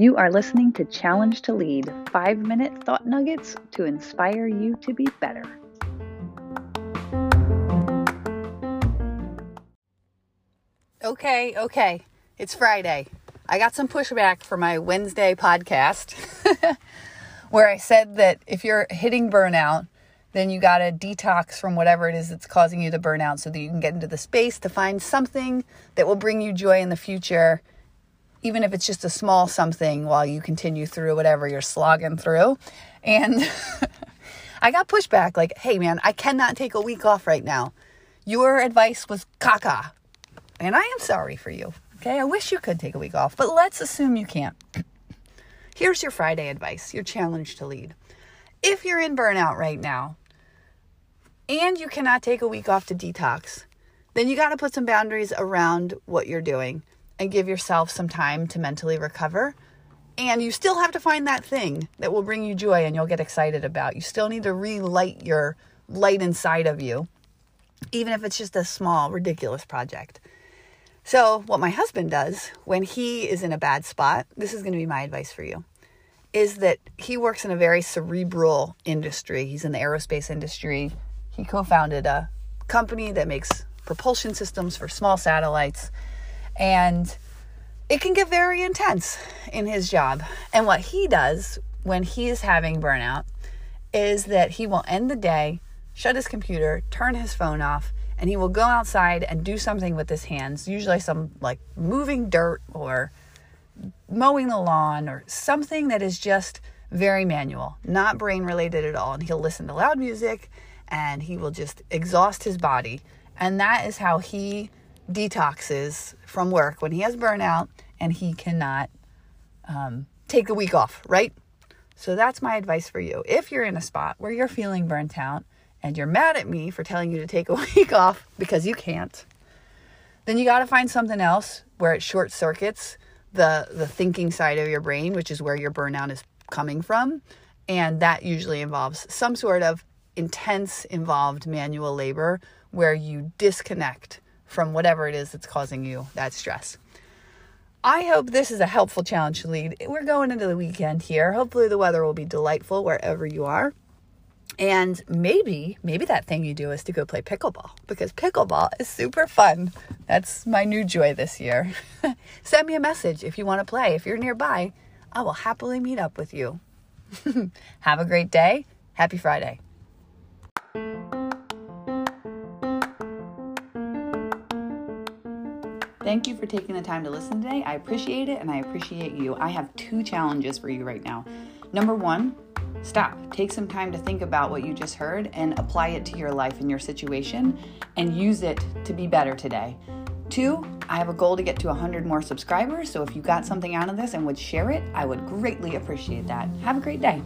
You are listening to Challenge to Lead five minute thought nuggets to inspire you to be better. Okay, okay. It's Friday. I got some pushback for my Wednesday podcast where I said that if you're hitting burnout, then you got to detox from whatever it is that's causing you to burn out so that you can get into the space to find something that will bring you joy in the future even if it's just a small something while you continue through whatever you're slogging through. And I got pushback like, hey man, I cannot take a week off right now. Your advice was caca. And I am sorry for you. Okay, I wish you could take a week off, but let's assume you can't. Here's your Friday advice, your challenge to lead. If you're in burnout right now and you cannot take a week off to detox, then you got to put some boundaries around what you're doing and give yourself some time to mentally recover. And you still have to find that thing that will bring you joy and you'll get excited about. You still need to relight your light inside of you, even if it's just a small, ridiculous project. So, what my husband does when he is in a bad spot, this is going to be my advice for you, is that he works in a very cerebral industry. He's in the aerospace industry. He co founded a company that makes propulsion systems for small satellites and it can get very intense in his job. And what he does when he is having burnout is that he will end the day, shut his computer, turn his phone off, and he will go outside and do something with his hands, usually some like moving dirt or mowing the lawn or something that is just very manual, not brain related at all. And he'll listen to loud music and he will just exhaust his body. And that is how he detoxes from work when he has burnout and he cannot um, take a week off, right? So that's my advice for you. If you're in a spot where you're feeling burnt out and you're mad at me for telling you to take a week off because you can't, then you got to find something else where it short circuits the the thinking side of your brain, which is where your burnout is coming from, and that usually involves some sort of intense involved manual labor where you disconnect from whatever it is that's causing you that stress. I hope this is a helpful challenge to lead. We're going into the weekend here. Hopefully, the weather will be delightful wherever you are. And maybe, maybe that thing you do is to go play pickleball because pickleball is super fun. That's my new joy this year. Send me a message if you want to play. If you're nearby, I will happily meet up with you. Have a great day. Happy Friday. Thank you for taking the time to listen today. I appreciate it and I appreciate you. I have two challenges for you right now. Number one, stop. Take some time to think about what you just heard and apply it to your life and your situation and use it to be better today. Two, I have a goal to get to 100 more subscribers. So if you got something out of this and would share it, I would greatly appreciate that. Have a great day.